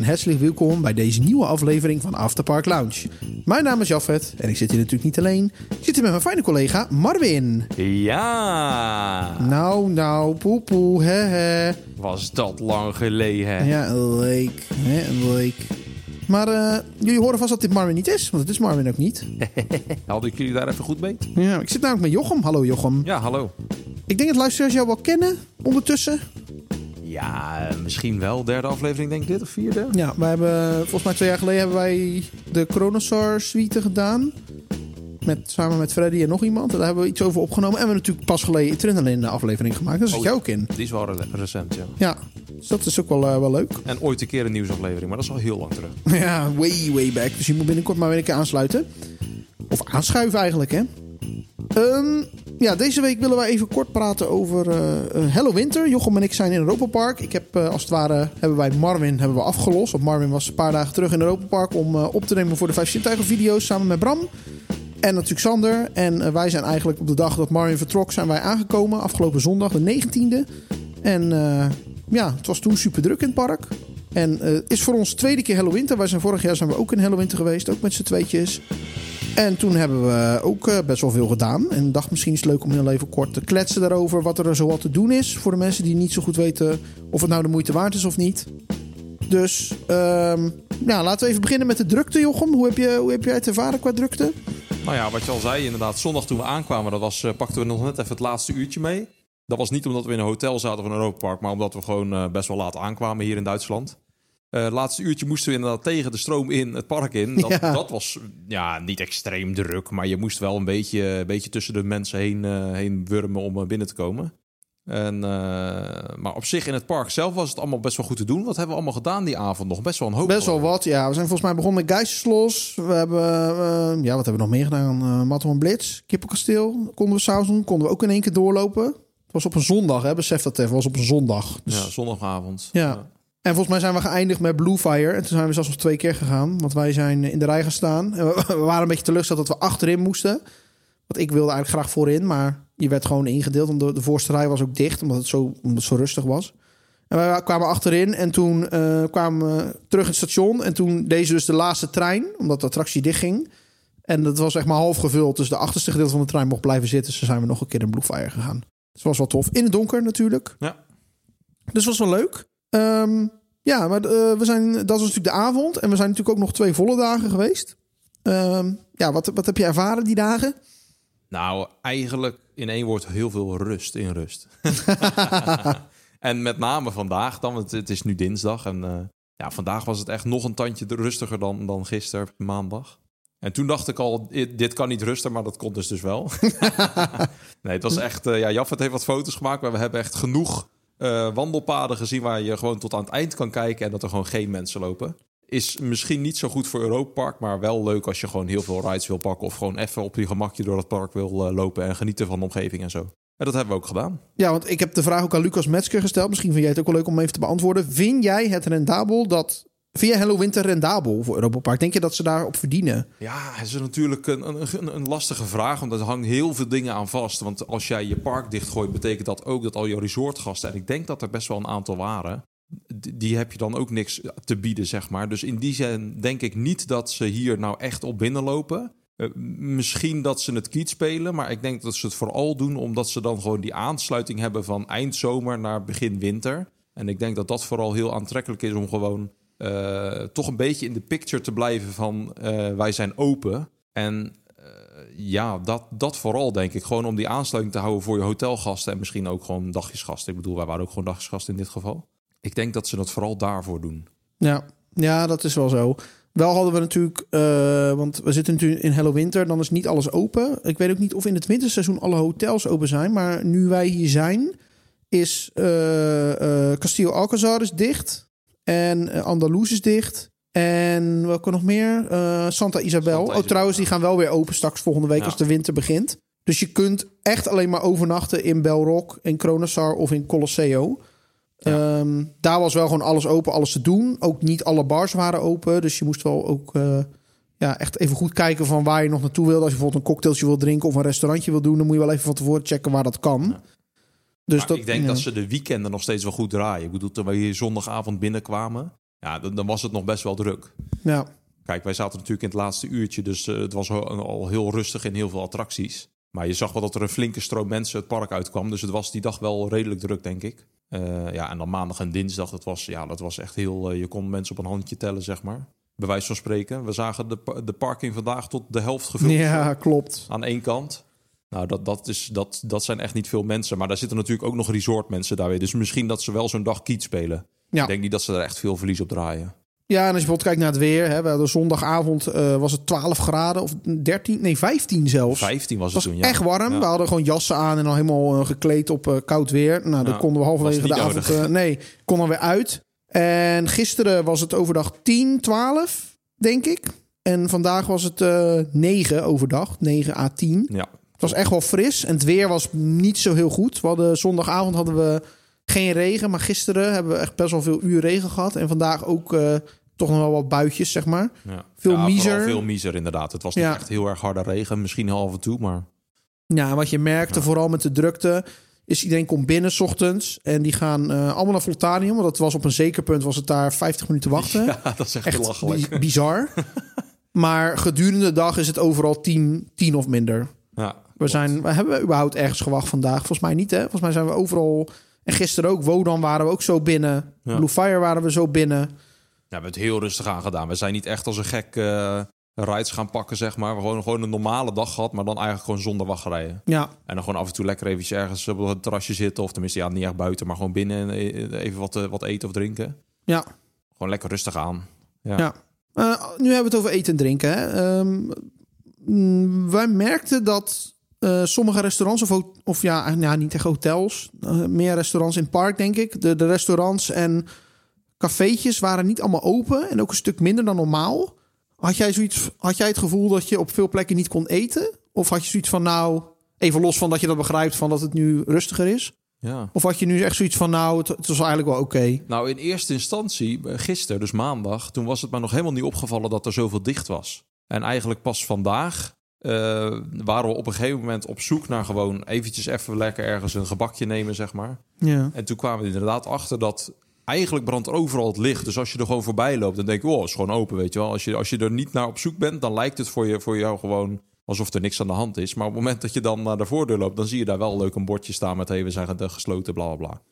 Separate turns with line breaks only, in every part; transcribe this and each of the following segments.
En hartelijk welkom bij deze nieuwe aflevering van Afterpark Lounge. Mijn naam is Jafet en ik zit hier natuurlijk niet alleen. Ik zit hier met mijn fijne collega Marvin.
Ja,
Nou, nou, poepoe, hè, hè.
was dat lang geleden.
Ja, leuk, hè, leuk. Maar eh, jullie horen vast dat dit Marvin niet is, want het is Marvin ook niet.
Had ik jullie daar even goed mee?
Ja, ik zit namelijk met Jochem. Hallo Jochem.
Ja, hallo.
Ik denk dat luisteraars jou wel kennen ondertussen.
Ja, misschien wel. Derde aflevering, denk ik dit, of vierde?
Ja, wij hebben, volgens mij twee jaar geleden hebben wij de Chronosaur suite gedaan. Met, samen met Freddy en nog iemand. Daar hebben we iets over opgenomen. En we hebben natuurlijk pas geleden Adrenaline aflevering gemaakt. Daar zit
Oh,
jij ook in.
Die is wel re- recent, ja.
Ja, dus dat is ook wel, eh, wel leuk.
En ooit een keer een nieuwsaflevering, maar dat is al heel lang terug.
Ja, way, way back. Dus je moet binnenkort maar weer een keer aansluiten. Of aanschuiven eigenlijk, hè. Ehm, ja, deze week willen wij even kort praten over eh, Hello Winter. Jochem en ik zijn in Europa Park. Ik heb, eh, als het ware, hebben wij Marvin hebben we afgelost. Want Marvin was een paar dagen terug in Europa Park om op te nemen voor de Vijf Zintuigen video's samen met Bram. En natuurlijk Sander. En wij zijn eigenlijk op de dag dat Marvin vertrok, zijn wij aangekomen. Afgelopen zondag, de 19e. En ja, het was toen super druk in het park. En het is voor ons tweede keer Hello Winter. Wij zijn vorig jaar zijn we ook in Hello Winter geweest, ook met z'n tweetjes. En toen hebben we ook eh, best wel veel gedaan. En dacht misschien is het leuk om heel even kort te kletsen daarover wat er zo wat te doen is. Voor de mensen die niet zo goed weten of het nou de moeite waard is of niet. Dus ehm, ja, laten we even beginnen met de drukte, Jochem. Hoe heb, je, hoe heb jij het ervaren qua drukte?
Nou ja, wat je al zei, inderdaad. Zondag toen we aankwamen, dat was, eh, pakten we nog net even het laatste uurtje mee. Dat was niet omdat we in een hotel zaten van Europa Park, maar omdat we gewoon eh, best wel laat aankwamen hier in Duitsland. Het laatste uurtje moesten we inderdaad tegen de stroom in het park in. Dat,
Ja.
dat was ja, niet extreem druk, maar je moest wel een beetje, een beetje tussen de mensen heen, eh, heen wurmen om eh, binnen te komen. En, maar op zich in het park zelf was het allemaal best wel goed te doen. Wat hebben we allemaal gedaan die avond nog? Best wel een hoop.
Best wel wat, ja. We zijn volgens mij begonnen met Geisteslos. We hebben, ja, wat hebben we nog meer gedaan? Uh, Matterhorn Blitz, Kippenkasteel. Konden we s'avonds doen. Konden we ook in één keer doorlopen. Het was op een zondag, hè. Besef dat even. Het was op een zondag. Dus,
Ja, zondagavond.
Ja. En volgens mij zijn we geëindigd met Blue Fire. En toen zijn we zelfs nog twee keer gegaan. Want wij zijn in de rij gaan staan. En we, we waren een beetje teleurgesteld dat we achterin moesten. Want ik wilde eigenlijk graag voorin. Maar je werd gewoon ingedeeld. Want de, de voorste rij was ook dicht. Omdat het zo, omdat het zo rustig was. En wij kwamen achterin. En toen eh, kwamen we terug in het station. En toen deze dus de laatste trein. Omdat de attractie dicht ging. En dat was echt maar half gevuld. Dus de achterste gedeelte van de trein mocht blijven zitten. Dus zijn we nog een keer in Blue Fire gegaan. Dus het was wel tof. In het donker natuurlijk.
Ja.
Dus was wel leuk. Ehm, ja, maar eh, we zijn, dat was natuurlijk de avond. En we zijn natuurlijk ook nog twee volle dagen geweest. Ehm, ja, wat, wat heb je ervaren die dagen?
Nou, eigenlijk in één woord heel veel rust in rust. en met name vandaag dan, want het is nu dinsdag. En eh, ja, vandaag was het echt nog een tandje rustiger dan, dan gisteren, maandag. En toen dacht ik al, dit kan niet rusten, maar dat kon dus dus wel. nee, het was echt... eh ja, Jaffet heeft wat foto's gemaakt, maar we hebben echt genoeg eh, wandelpaden gezien... waar je gewoon tot aan het eind kan kijken en dat er gewoon geen mensen lopen. Is misschien niet zo goed voor Europa Park, maar wel leuk als je gewoon heel veel rides wil pakken... of gewoon even op je gemakje door het park wil eh, lopen en genieten van de omgeving en zo. En dat hebben we ook gedaan.
Ja, want ik heb de vraag ook aan Lucas Metzger gesteld. Misschien vind jij het ook wel leuk om even te beantwoorden. Vind jij het rendabel dat... Jij Hello Winter rendabel voor Europa Park? Denk je dat ze daarop verdienen?
Ja, het is natuurlijk een, een, een- lastige vraag, want er hangt heel veel dingen aan vast. Want als jij je park dichtgooit, betekent dat ook dat al je resortgasten, en ik denk dat er best wel een aantal waren, die heb je dan ook niks te bieden, zeg maar. Dus in die zin denk ik niet dat ze hier nou echt op binnenlopen. Eh, misschien dat ze het kiet spelen, maar ik denk dat ze het vooral doen omdat ze dan gewoon die aansluiting hebben van eindzomer naar begin winter. En ik denk dat dat vooral heel aantrekkelijk is om gewoon toch een beetje in de picture te blijven van eh, wij zijn open. En eh, ja, dat, dat vooral denk ik. Gewoon om die aansluiting te houden voor je hotelgasten en misschien ook gewoon dagjesgasten. Ik bedoel, wij waren ook gewoon dagjesgasten in dit geval. Ik denk dat ze dat vooral daarvoor doen.
Ja, ja dat is wel zo. Wel hadden we natuurlijk, eh, want we zitten natuurlijk in Hello Winter, dan is niet alles open. Ik weet ook niet of in het winterseizoen alle hotels open zijn, maar nu wij hier zijn, is eh eh Castillo Alcazar is dicht en eh, Andalus is dicht. En welke nog meer? Eh, Santa Isabel.
Santa
Oh, trouwens, die gaan wel weer open straks volgende week
Ja.
als de winter begint. Dus je kunt echt alleen maar overnachten in Belrock, in Kronosar of in Colosseo.
Ja.
Ehm, daar was wel gewoon alles open, alles te doen. Ook niet alle bars waren open. Dus je moest wel ook eh, ja, echt even goed kijken van waar je nog naartoe wilde. Als je bijvoorbeeld een cocktailtje wil drinken of een restaurantje wil doen, dan moet je wel even van tevoren checken waar dat kan.
Ja.
Dus
Maar
dat,
ik denk
ja.
dat ze de weekenden nog steeds wel goed draaien. Ik bedoel, toen we hier zondagavond binnenkwamen... Ja, dan, dan was het nog best wel druk.
Ja.
Kijk, wij zaten natuurlijk in het laatste uurtje, dus eh, het was al, heel rustig in heel veel attracties. Maar je zag wel dat er een flinke stroom mensen het park uitkwam. Dus het was die dag wel redelijk druk, denk ik. Eh, ja, en dan maandag en dinsdag, dat was, ja, dat was echt heel... eh, je kon mensen op een handje tellen, zeg maar. Bij wijze van spreken. We zagen de, de parking vandaag tot de helft gevuld
ja, klopt.
aan één kant. Nou, dat, dat, is, dat, dat zijn echt niet veel mensen. Maar daar zitten natuurlijk ook nog resortmensen daar weer. Dus misschien dat ze wel zo'n dag kiet spelen.
Ja.
Ik denk niet dat ze er echt veel verlies op draaien.
Ja, en als je bijvoorbeeld kijkt naar het weer. Hè, we hadden zondagavond eh, was het 12 graden of 13, nee 15 zelfs.
15 was
Het was
toen, ja.
echt warm.
Ja.
We hadden gewoon jassen aan en al helemaal eh, gekleed op eh, koud weer. Nou,
Ja,
konden we halverwege de avond... eh, nee, kon dan weer uit. En gisteren was het overdag 10, 12, denk ik. En vandaag was het eh 9 overdag, 9 à 10.
Ja,
Het was echt wel fris en het weer was niet zo heel goed. We hadden zondagavond hadden we geen regen, maar gisteren hebben we echt best wel veel uur regen gehad. En vandaag ook eh, toch nog wel wat buitjes, zeg maar.
ja.
Veel
ja,
miezer.
Veel miezer, inderdaad. Het was niet
Ja.
echt heel erg harde regen. Misschien af en toe, maar...
Ja, wat je merkte, vooral met de drukte, is iedereen komt binnen 's ochtends en die gaan eh, allemaal naar Voltanium. Want dat was op een zeker punt was het daar 50 minuten wachten.
Ja, dat is echt,
Echt
belachelijk.
bi- bizar. maar gedurende de dag is het overal 10, 10 of minder.
Ja,
We, zijn, we hebben überhaupt ergens gewacht vandaag. Volgens mij niet, hè? Volgens mij zijn we overal... En gisteren ook, Wodan waren we ook zo binnen.
Ja.
Blue Fire waren we zo binnen.
Ja, we hebben het heel rustig aangedaan. We zijn niet echt als een gek eh rides gaan pakken, zeg maar. We hebben gewoon een normale dag gehad, maar dan eigenlijk gewoon zonder wachtrijden.
Ja,
En dan gewoon af en toe lekker eventjes ergens op het terrasje zitten. Of tenminste, ja, niet echt buiten, maar gewoon binnen en even wat, eh, wat eten of drinken.
ja,
Gewoon lekker rustig aan. Ja.
ja. Eh, nu hebben we het over eten en drinken. Hè. Ehm, mm, wij merkten dat eh, sommige restaurants, of, of ja, nou, niet echt hotels, eh, meer restaurants in het park, denk ik. De, de restaurants en cafeetjes waren niet allemaal open en ook een stuk minder dan normaal. Had jij, zoiets, had jij het gevoel dat je op veel plekken niet kon eten? Of had je zoiets van, nou, even los van dat je dat begrijpt, van dat het nu rustiger is?
ja.
Of had je nu echt zoiets van, nou, het, het was eigenlijk wel oké?
Nou, in eerste instantie, eh, gisteren, dus maandag, toen was het me nog helemaal niet opgevallen dat er zoveel dicht was. En eigenlijk pas vandaag eh, waren we op een gegeven moment op zoek naar gewoon eventjes even lekker ergens een gebakje nemen, zeg maar.
Ja.
En toen kwamen we er inderdaad achter dat eigenlijk brandt overal het licht. Dus als je er gewoon voorbij loopt, dan denk je, oh, is gewoon open, weet je wel. Als je, als je er niet naar op zoek bent, dan lijkt het voor, je, voor jou gewoon alsof er niks aan de hand is. Maar op het moment dat je dan naar de voordeur loopt, dan zie je daar wel leuk een bordje staan met, hey, we zijn gesloten, bla, bla, bla.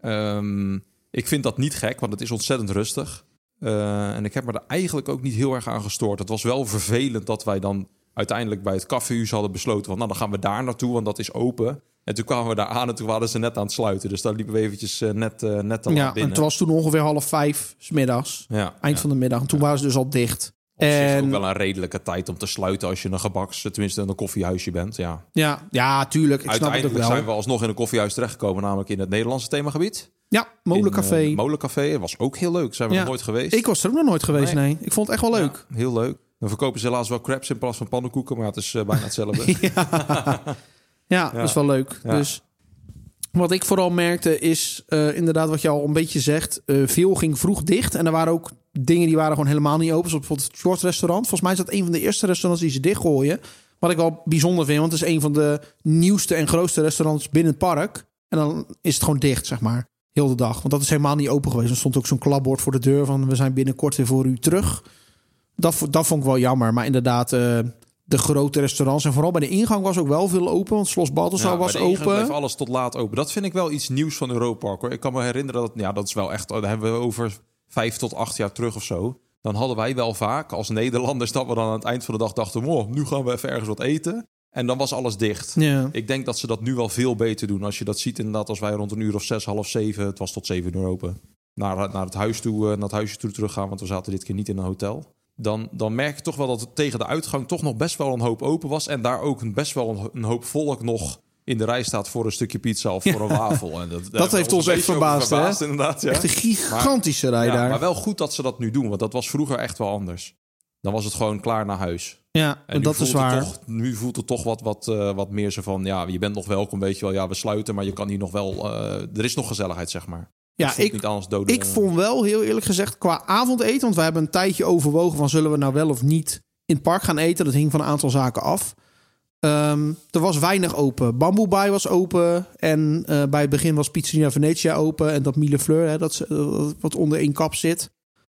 Ehm, ik vind dat niet gek, want het is ontzettend rustig. Eh, en ik heb me er eigenlijk ook niet heel erg aan gestoord. Het was wel vervelend dat wij dan uiteindelijk bij het caféhuis hadden besloten... van nou, dan gaan we daar naartoe, want dat is open. En toen kwamen we daar aan en toen waren ze net aan het sluiten. Dus daar liepen we eventjes eh, net, eh, net laat
Ja, en
binnen.
het was toen ongeveer half vijf 's middags.
ja,
Eind
ja.
van de middag. En toen waren ze dus al dicht.
Op zich
en-
ook wel een redelijke tijd om te sluiten... als je een gebaks, tenminste een koffiehuisje bent. Ja.
Ja, ja, tuurlijk. Ik snap het
Uiteindelijk
wel.
zijn we alsnog in een koffiehuis terechtgekomen... namelijk in het Nederlandse themagebied.
Ja, Molencafé.
Eh, Molencafé. Dat was ook heel leuk. Zijn we
Ja.
nog nooit geweest.
ik was er ook nog nooit geweest, nee.
Nee.
Ik vond het echt wel leuk.
Ja, heel leuk. Dan verkopen ze helaas wel crepes in plaats van pannenkoeken... maar het is eh, bijna hetzelfde.
Ja, dat is wel leuk.
Ja.
Dus wat ik vooral merkte is eh, inderdaad wat je al een beetje zegt. eh, veel ging vroeg dicht. En er waren ook dingen die waren gewoon helemaal niet open. Zoals bijvoorbeeld het Short restaurant. Volgens mij is dat een van de eerste restaurants die ze dichtgooien. Wat ik wel bijzonder vind. Want het is een van de nieuwste en grootste restaurants binnen het park. En dan is het gewoon dicht, zeg maar. Heel de dag. Want dat is helemaal niet open geweest. Er stond ook zo'n klapbord voor de deur van... we zijn binnenkort weer voor u terug. Dat, vo- dat vond ik wel jammer. Maar inderdaad, eh, de grote restaurants... en vooral bij de ingang was ook wel veel open. Want Slos Balthasar
Ja,
was
bij de
open.
bleef alles tot laat open. Dat vind ik wel iets nieuws van Europa Park. Hoor. Ik kan me herinneren dat... Ja, dat is wel echt... Daar hebben we over vijf tot acht jaar terug of zo. Dan hadden wij wel vaak als Nederlanders... dat we dan aan het eind van de dag dachten... Oh, nu gaan we even ergens wat eten. En dan was alles dicht.
Ja.
Ik denk dat ze dat nu wel veel beter doen. Als je dat ziet inderdaad, als wij rond een uur of zes, half zeven... het was tot zeven uur open... naar, naar het huis toe, eh, naar het huisje toe teruggaan... want we zaten dit keer niet in een hotel... Dan, dan merk je toch wel dat het tegen de uitgang toch nog best wel een hoop open was. En daar ook een, best wel een, een hoop volk nog in de rij staat voor een stukje pizza of voor een wafel. En dat, we
heeft ons echt verbaasd, hè?
inderdaad, ja.
Echt een gigantische rij
Ja,
daar.
Maar wel goed dat ze dat nu doen, want dat was vroeger echt wel anders. Dan was het gewoon klaar naar huis.
ja,
En
dat is waar.
Toch, nu voelt het toch wat, wat, eh, wat meer zo van... ja, je bent nog welkom, weet je wel. Ja, we sluiten, maar je kan hier nog wel... eh, er is nog gezelligheid, zeg maar.
Ja, ik,
niet anders doden.
ik vond wel heel eerlijk gezegd qua avondeten... want we hebben een tijdje overwogen van... zullen we nou wel of niet in het park gaan eten. Dat hing van een aantal zaken af. Ehm, er was weinig open. Bamboe Bay was open. En eh, bij het begin was Pizzeria Venetia open. En dat Mille Fleur, hè, dat, dat wat onder één kap zit.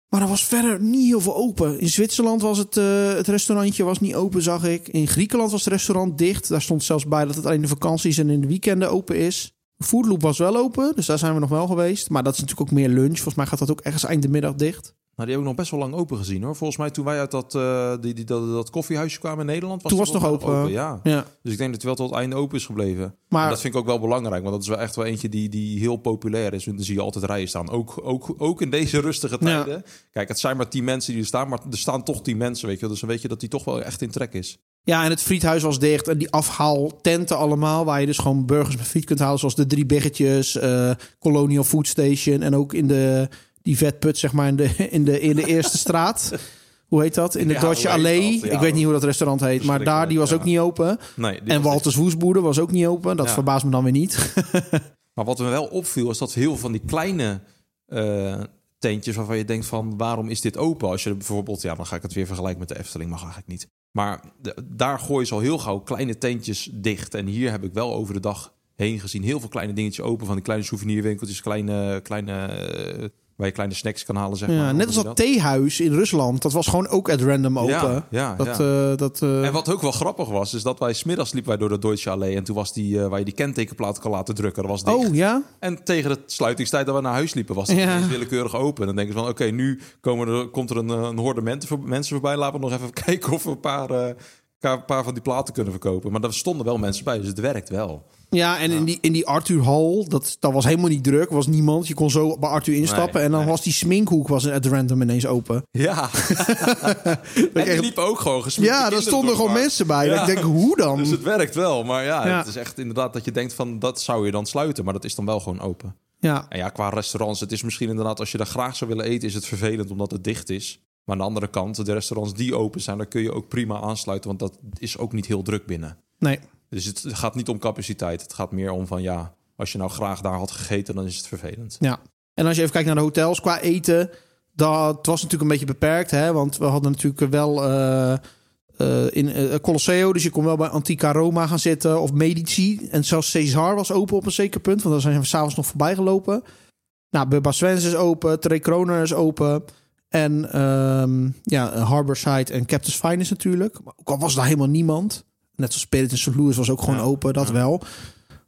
Maar er was verder niet heel veel open. In Zwitserland was het, eh, het restaurantje was niet open, zag ik. In Griekenland was het restaurant dicht. Daar stond zelfs bij dat het alleen de vakanties en in de weekenden open is. Foodloop was wel open, dus daar zijn we nog wel geweest. Maar dat is natuurlijk ook meer lunch. Volgens mij gaat dat ook ergens eind de middag dicht.
Nou, die heb ik nog best wel lang open gezien hoor. Volgens mij toen wij uit dat, eh, die, die, dat, dat koffiehuisje kwamen in Nederland. Was
Toen
het
was het nog open.
Ja.
Ja.
Dus ik denk dat het wel tot het einde open is gebleven.
Maar-
En dat vind ik ook wel belangrijk, want dat is wel echt wel eentje die, die heel populair is. En dan zie je altijd rijen staan. Ook, ook, ook in deze rustige
Ja.
tijden. Kijk, het zijn maar tien mensen die er staan, maar er staan toch tien mensen, weet je. wel. Dus dan weet je dat die toch wel echt in trek is.
Ja, en het friethuis was dicht. En die afhaaltenten allemaal, waar je dus gewoon burgers met friet kunt halen. Zoals de Drie Biggetjes, eh, Colonial Food Station. En ook in de, die vetput, zeg maar, in de, in de, in de eerste straat. Hoe heet dat? In de
Ja,
Allee.
Ja.
Ik weet niet hoe dat restaurant heet. Maar daar, die was ook niet open.
Nee,
En Walters Woesboede was ook niet open. Dat verbaast me dan weer niet.
Maar wat me wel opviel, is dat heel veel van die kleine eh, tentjes waarvan je denkt van waarom is dit open? Als je bijvoorbeeld, ja, dan ga ik het weer vergelijken met de Efteling, mag eigenlijk niet. Maar daar gooi je zo heel gauw kleine tentjes dicht. En hier heb ik wel over de dag heen gezien heel veel kleine dingetjes open. Van die kleine souvenirwinkeltjes, kleine, kleine, eh, waar je kleine snacks kan halen, zeg maar.
Ja,
Hoe
net als dat theehuis in Rusland. Dat was gewoon ook at random open.
Ja, ja,
dat, eh, dat, eh,
En wat ook wel grappig was, is dat wij smiddags liepen wij door de Deutsche Allee. En toen was die, eh, waar je die kentekenplaat kan laten drukken, dat was dicht.
oh ja?
En tegen de sluitingstijd dat we naar huis liepen, was het willekeurig open. Dan denken ze van, oké, nu komen er, komt er een, een horde mensen, voor- mensen voorbij. Laten we nog even kijken of we een paar, een paar van die platen kunnen verkopen. Maar er stonden wel mensen bij, dus het werkt wel.
Ja, en In, die, in die Arthur Hall, dat, dat was helemaal niet druk. was niemand. Je kon zo bij Arthur instappen.
Nee,
en dan
nee.
was die sminkhoek was at random ineens open.
Ja. en die
echt-
liepen ook gewoon gesminkt.
Ja, daar stonden gewoon mensen bij.
Ja.
Ik denk, hoe dan?
Dus het werkt wel. Maar ja,
Ja.
het is echt inderdaad dat je denkt van, dat zou je dan sluiten. Maar dat is dan wel gewoon open.
Ja,
En ja, qua restaurants, het is misschien inderdaad, als je daar graag zou willen eten, is het vervelend omdat het dicht is. Maar aan de andere kant, de restaurants die open zijn, daar kun je ook prima aansluiten, want dat is ook niet heel druk binnen.
nee.
Dus het gaat niet om capaciteit. Het gaat meer om van ja, als je nou graag daar had gegeten, dan is het vervelend.
Ja. En als je even kijkt naar de hotels qua eten, dat was natuurlijk een beetje beperkt, hè? Want we hadden natuurlijk wel eh, eh, in eh, Colosseo, dus je kon wel bij Antica Roma gaan zitten of Medici. En zelfs Cesar was open op een zeker punt, want daar zijn we s'avonds nog voorbij gelopen. Nou, Bubba Svens is open, Tre Kroner is open. En ehm, ja, Harborside en Captain's Finest natuurlijk. Maar ook al was daar helemaal niemand. Net zoals Spirit in St. Louis was ook gewoon
Ja,
open, dat
ja.
wel.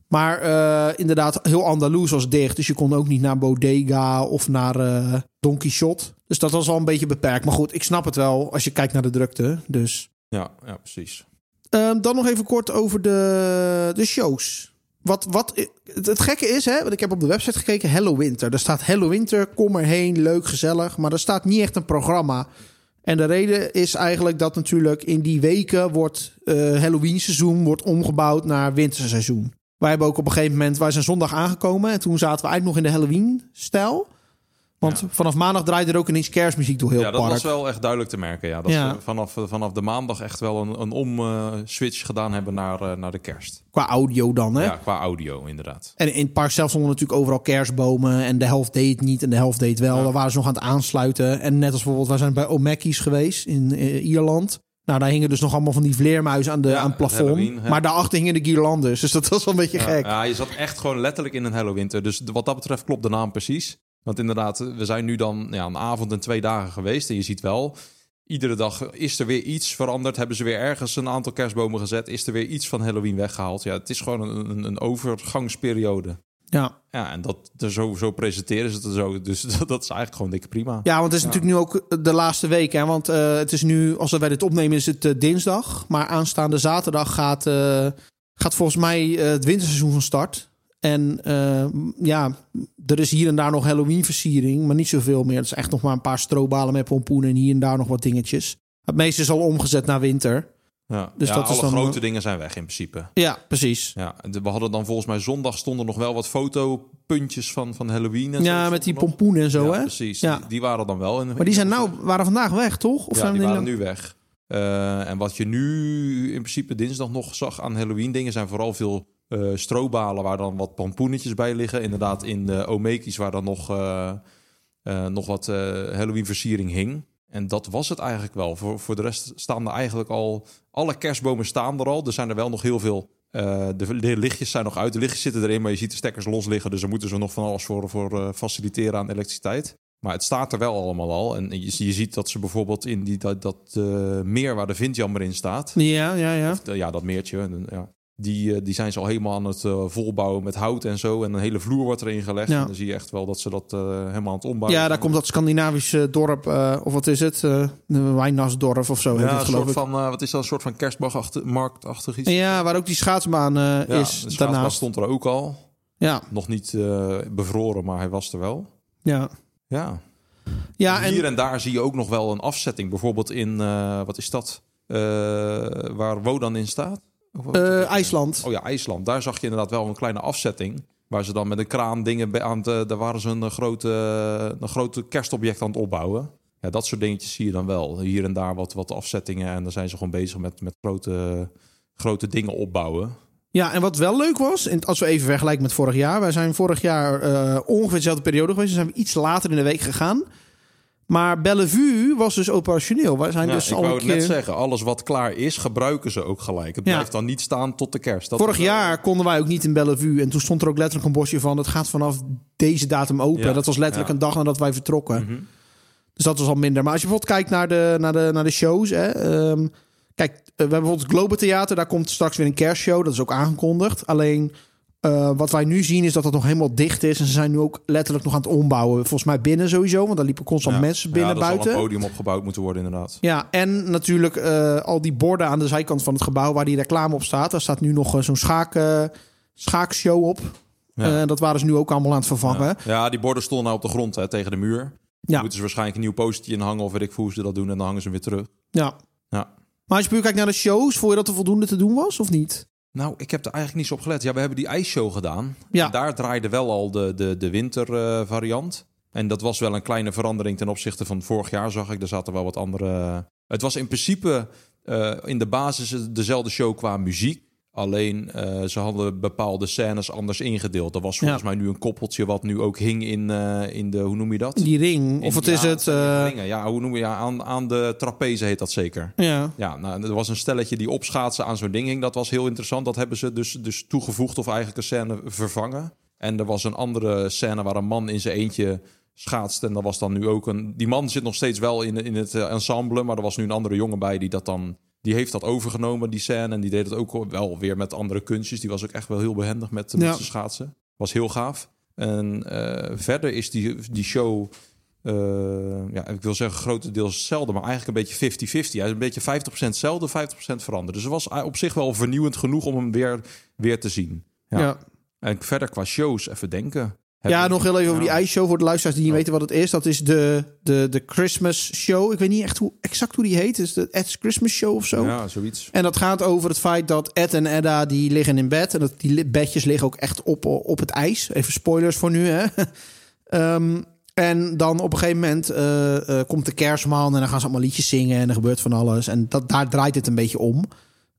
Maar eh, inderdaad, heel Andalus was dicht. Dus je kon ook niet naar Bodega of naar eh Don Quixote. Dus dat was al een beetje beperkt. Maar goed, ik snap het wel als je kijkt naar de drukte. Dus
Ja, ja precies.
Ehm, dan nog even kort over de, de shows. Wat, wat, het, gekke is, hè, want ik heb op de website gekeken, Hello Winter. Daar staat Hello Winter, kom erheen, leuk, gezellig. Maar er staat niet echt een programma. En de reden is eigenlijk dat natuurlijk in die weken wordt eh Halloween seizoen wordt omgebouwd naar winterseizoen. Wij hebben ook op een gegeven moment, wij zijn zondag aangekomen en toen zaten we eigenlijk nog in de Halloween stijl. Want
Ja.
vanaf maandag draaide er ook ineens kerstmuziek door heel
ja,
het
dat
park.
was wel echt duidelijk te merken. Ja, dat
Ja.
ze vanaf, vanaf de maandag echt wel een, een om-switch gedaan hebben naar, eh, naar de kerst.
Qua audio dan, hè?
Ja, qua audio inderdaad.
En in het park zelf stonden natuurlijk overal kerstbomen. En de helft deed het niet en de helft deed wel.
Ja.
Daar waren ze nog aan het aansluiten. En net als bijvoorbeeld, wij zijn bij O'Mackey's geweest in eh, Ierland. Nou, daar hingen dus nog allemaal van die vleermuizen aan, de,
Ja,
aan het plafond.
Halloween, hè.
maar daarachter hingen de guirlandes. Dus dat was wel een beetje
Ja,
gek.
Ja, je zat echt gewoon letterlijk in een Halloween. Dus wat dat betreft klopt de naam precies. Want inderdaad, we zijn nu dan ja, een avond en twee dagen geweest. En je ziet wel, iedere dag is er weer iets veranderd. Hebben ze weer ergens een aantal kerstbomen gezet. Is er weer iets van Halloween weggehaald. Ja, het is gewoon een, een, een overgangsperiode.
Ja.
Ja, en dat, er zo, zo presenteren ze het er zo. Dus dat, dat is eigenlijk gewoon dikke prima.
ja, want het is natuurlijk nu ook de laatste week. Hè? Want eh, het is nu, als wij dit opnemen, is het eh, dinsdag. Maar aanstaande zaterdag gaat, eh, gaat volgens mij het winterseizoen van start. En eh, ja, er is hier en daar nog Halloween-versiering, maar niet zoveel meer. Het is echt nog maar een paar strobalen met pompoenen en hier en daar nog wat dingetjes. Het meeste is al omgezet naar winter.
Ja,
Dus
ja,
dat is
alle
dan-
grote dingen zijn weg in principe.
Ja, precies.
Ja, we hadden dan volgens mij zondag stonden nog wel wat fotopuntjes van, van Halloween. En
Ja,
zo
met die pompoenen en zo,
ja,
hè?
precies.
Ja.
Die, die waren dan wel. In,
Maar die zijn nou, waren vandaag weg, toch? Of
ja,
zijn
die
we
waren nu weg. Eh, en wat je nu in principe dinsdag nog zag aan Halloween dingen... zijn vooral veel eh strobalen waar dan wat pompoenetjes bij liggen. Inderdaad in de Omeki's waar dan nog, eh, eh, nog wat eh, Halloween versiering hing. En dat was het eigenlijk wel. Voor, voor de rest staan er eigenlijk al... Alle kerstbomen staan er al. Er zijn er wel nog heel veel... de, de lichtjes zijn nog uit. De lichtjes zitten erin, maar je ziet de stekkers los liggen. Dus daar moeten ze nog van alles voor, voor faciliteren aan elektriciteit. Maar het staat er wel allemaal al. En je, je ziet dat ze bijvoorbeeld in die, dat, dat meer waar de vindjammer in staat.
Ja, ja, ja.
Of, ja, dat meertje. Ja. Die, eh, die zijn ze al helemaal aan het eh, volbouwen met hout en zo. En een hele vloer wordt erin gelegd.
Ja.
En dan zie je echt wel dat ze dat eh, helemaal aan het ombouwen
Ja, daar komt dat Scandinavische dorp, of wat is het? de Wijnasdorp of zo
ja,
het,
een soort
ik.
van, wat is dat, een soort van kerstmarktachtig iets?
Ja, waar ook die schaatsbaan
Ja,
is
de schaatsbaan
daarnaast.
stond er ook al.
Ja,
Nog niet bevroren, maar hij was er wel.
ja.
Ja.
Ja,
Hier
en
en daar zie je ook nog wel een afzetting. Bijvoorbeeld in, wat is dat? Waar Wodan in staat?
Eh, IJsland.
Oh ja, IJsland. Daar zag je inderdaad wel een kleine afzetting. Waar ze dan met een kraan dingen aan het... eh, Daar waren ze een, eh, grote, een grote kerstobject aan het opbouwen. Ja, dat soort dingetjes zie je dan wel. Hier en daar wat, wat afzettingen. En dan zijn ze gewoon bezig met, met grote, grote dingen opbouwen.
Ja, en wat wel leuk was, en als we even vergelijken met vorig jaar. Wij zijn vorig jaar ongeveer dezelfde periode geweest. Dan zijn we iets later in de week gegaan. Maar Bellevue was dus operationeel. Wij zijn
Ja,
dus
ik
al
wou het net zeggen. Alles wat klaar is, gebruiken ze ook gelijk. Het
Ja.
blijft dan niet staan tot de kerst. Dat
Vorig
wel-
jaar konden wij ook niet in Bellevue. En toen stond er ook letterlijk een bosje van... het gaat vanaf deze datum open.
Ja,
Dat was letterlijk een dag nadat wij vertrokken.
Mhm.
Dus dat was al minder. Maar als je bijvoorbeeld kijkt naar de, naar de, naar de shows... Hè, ehm, kijk, eh, we hebben bijvoorbeeld het Globe Theater. Daar komt straks weer een kerstshow. Dat is ook aangekondigd. Alleen... eh, wat wij nu zien is dat het nog helemaal dicht is. En ze zijn nu ook letterlijk nog aan het ombouwen. Volgens mij binnen sowieso. Want daar liepen constant
Ja.
mensen binnen
ja, er zal
buiten.
een podium opgebouwd moeten worden inderdaad.
Ja, en natuurlijk eh, al die borden aan de zijkant van het gebouw waar die reclame op staat. Daar staat nu nog eh, zo'n schaak, eh, schaakshow op.
Ja.
Dat waren ze nu ook allemaal aan het vervangen.
Ja. Die borden stonden nou op de grond hè, tegen de muur.
Ja.
Moeten ze waarschijnlijk een nieuw postertje in hangen of weet ik hoe ze dat doen. En dan hangen ze hem weer terug.
Ja.
Ja.
Maar als je puur kijkt naar de shows, vond je dat er voldoende te doen was of niet?
Nou, ik heb er eigenlijk niet zo op gelet. Ja, we hebben die ijsshow gedaan.
Ja.
En daar draaide wel al de, de, de winter eh, variant. En dat was wel een kleine verandering ten opzichte van vorig jaar, zag ik. Er zaten wel wat andere... Het was in principe eh, in de basis dezelfde show qua muziek. Alleen eh, ze hadden bepaalde scènes anders ingedeeld. Er was volgens
Ja.
mij nu een koppeltje wat nu ook hing in, eh, in de... Hoe noem je dat?
Die ring, of wat
ja,
is het? eh,
ringen. Ja, hoe noem je ja, aan, aan de trapeze heet dat zeker.
ja.
Ja, nou, er was een stelletje die opschaatsen aan zo'n ding hing. Dat was heel interessant. Dat hebben ze dus, dus toegevoegd of eigenlijk een scène vervangen. En er was een andere scène waar een man in zijn eentje schaatst. En dat was dan nu ook een... Die man zit nog steeds wel in, in het ensemble. Maar er was nu een andere jongen bij die dat dan... Die heeft dat overgenomen, die scène. En die deed het ook wel weer met andere kunstjes. Die was ook echt wel heel behendig met, met
Ja.
zijn schaatsen. Was heel gaaf. En eh, verder is die, die show... eh, ja, ik wil zeggen grotendeels hetzelfde, maar eigenlijk een beetje 50-50. Hij is een beetje 50% hetzelfde, 50% veranderd. Dus het was op zich wel vernieuwend genoeg om hem weer, weer te zien. Ja.
Ja.
En verder qua shows, even denken.
Ja, nog heel even over die ijsshow voor de luisteraars die niet
Oh.
weten wat het is. Dat is de, de, de Christmas show. Ik weet niet echt hoe, exact hoe die heet. Is de Ed's Christmas show of zo.
Ja, zoiets.
En dat gaat over het feit dat Ed en Edda die liggen in bed. En dat die bedjes liggen ook echt op, op het ijs. Even spoilers voor nu, hè. Ehm, en dan op een gegeven moment eh, eh, komt de kerstman en dan gaan ze allemaal liedjes zingen en er gebeurt van alles. En dat, daar draait het een beetje om.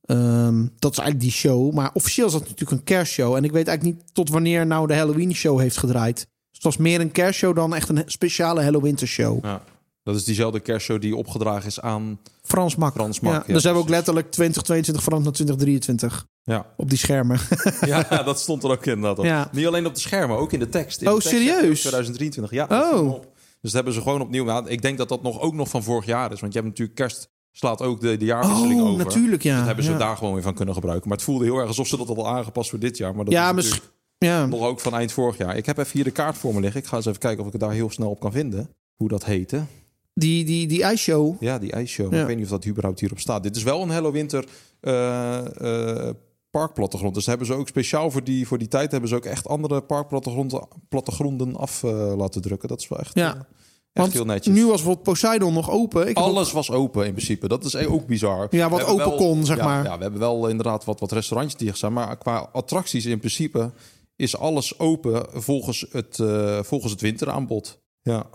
Ehm, dat is eigenlijk die show. Maar officieel is dat natuurlijk een kerstshow. En ik weet eigenlijk niet tot wanneer nou de Halloween show heeft gedraaid. Dus het was meer een kerstshow dan echt een speciale Halloween show.
Ja. Dat is diezelfde kerstshow die opgedragen is aan...
Frans Mak.
Frans Mak,
Ja,
ja,
dus hebben we ook letterlijk 2022 veranderd naar 2023
Ja,
op die schermen.
ja dat stond er ook inderdaad op.
Ja.
Niet alleen op de schermen, ook in de tekst. In
Oh,
de tekst staat
serieus?
2023, ja.
Oh.
dat. Dus dat hebben ze gewoon opnieuw... Nou, ik denk dat dat nog, ook nog van vorig jaar is. Want je hebt natuurlijk kerst... Slaat ook de, de jaarwisseling
Oh,
over.
natuurlijk, ja.
Dat hebben ze
ja.
daar gewoon weer van kunnen gebruiken. Maar het voelde heel erg alsof ze dat al aangepast voor dit jaar. Maar dat
Ja,
is
misschien. Ja.
nog ook van eind vorig jaar. Ik heb even hier de kaart voor me liggen. Ik ga eens even kijken of ik het daar heel snel op kan vinden. Hoe dat heette.
Die, die, die ijsshow.
Ja, die ijsshow.
Ja.
Ik weet niet of dat überhaupt hierop staat. Dit is wel een Hello Winter eh, eh, parkplattegrond. Dus hebben ze ook speciaal voor die, voor die tijd... hebben ze ook echt andere parkplattegronden plattegronden af eh, laten drukken. Dat is wel echt,
Ja.
Echt
Want
heel netjes.
Nu was bijvoorbeeld Poseidon nog open. Ik heb ook-
Alles was open in principe. Dat is ook bizar.
Ja, wat open kon, zeg
ja,
maar.
Ja, we hebben wel inderdaad wat, wat restaurantjes die zijn. Maar qua attracties in principe is alles open volgens het, eh, volgens het winteraanbod. Ja,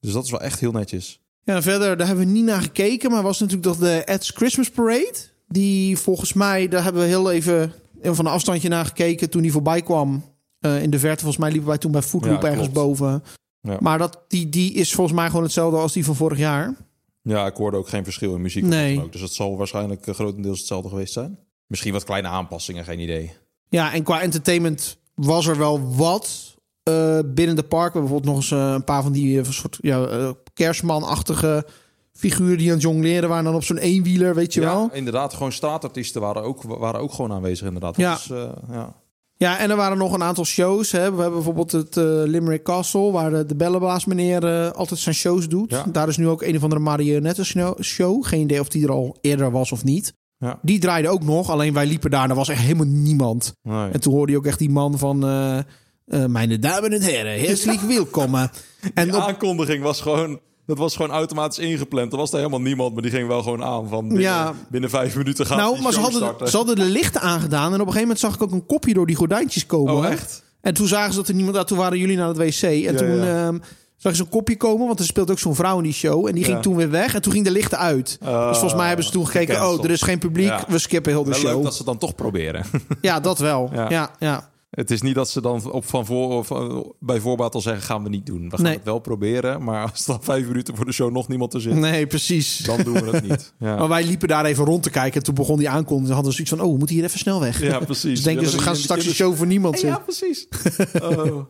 dus dat is wel echt heel netjes.
Ja, verder, daar hebben we niet naar gekeken. Maar was natuurlijk nog de Ed's Christmas Parade. Die volgens mij, daar hebben we heel even even van een afstandje naar gekeken toen die voorbij kwam. Eh, in de verte, volgens mij liepen wij toen bij Foodloop
Ja,
ergens boven.
Ja.
Maar dat, die, die is volgens mij gewoon hetzelfde als die van vorig jaar.
Ja, ik hoorde ook geen verschil in muziek.
Nee.
Ook, dus het zal waarschijnlijk eh, grotendeels hetzelfde geweest zijn. Misschien wat kleine aanpassingen, geen idee.
Ja, en qua entertainment was er wel wat. eh, binnen de park. We hebben bijvoorbeeld nog eens eh, een paar van die eh, soort ja, kerstmanachtige figuren die aan het jongleren waren. Dan op zo'n eenwieler, weet je
ja,
wel.
inderdaad. Gewoon straatartiesten waren ook, waren ook gewoon aanwezig inderdaad.
Ja.
Dat is, eh, ja.
Ja, en er waren nog een aantal shows. Hè. We hebben bijvoorbeeld het eh, Limerick Castle, waar de, de bellenbaas meneer eh, altijd zijn shows doet.
Ja.
Daar is nu ook een of andere marionetten show. Geen idee of die er al eerder was of niet.
Ja.
Die draaide ook nog, alleen wij liepen daar en er was echt helemaal niemand.
Nee.
En toen hoorde je ook echt die man van... eh, mijn dames en heren, hartelijk welkom. en op-
aankondiging was gewoon... Dat was gewoon automatisch ingepland. Er was er helemaal niemand, maar die ging wel gewoon aan van binnen,
Ja.
binnen vijf minuten gaan
nou, maar ze hadden,
starten.
ze hadden de lichten aangedaan. En op een gegeven moment zag ik ook een kopje door die gordijntjes komen.
Oh, echt?
En toen zagen ze dat er niemand... ah, Toen waren jullie naar het wc. En
Ja,
toen
ja.
ehm, zag je zo'n kopje komen. Want er speelt ook zo'n vrouw in die show. En die ging
Ja.
toen weer weg. En toen ging de lichten uit.
Oh,
dus volgens mij hebben ze toen gekeken... Oh, er is geen publiek. We skippen heel de
Wel
show.
leuk dat ze het dan toch proberen.
Ja, dat wel.
Ja,
ja.
Het is niet dat ze dan op van voor, of, eh, bij voorbaat al zeggen... gaan we niet doen. We gaan
Nee.
het wel proberen. Maar als er dan vijf minuten voor de show nog niemand er zit...
Nee, precies.
dan doen we het niet. Ja,
Maar wij liepen daar even rond te kijken. En toen begon die aankondiging. Hadden we zoiets van... Oh, we moeten hier even snel weg.
ja precies.
Dus denken
Ja,
ze, gaan straks
kinderen-
show voor niemand zien.
Ja, precies. Oh.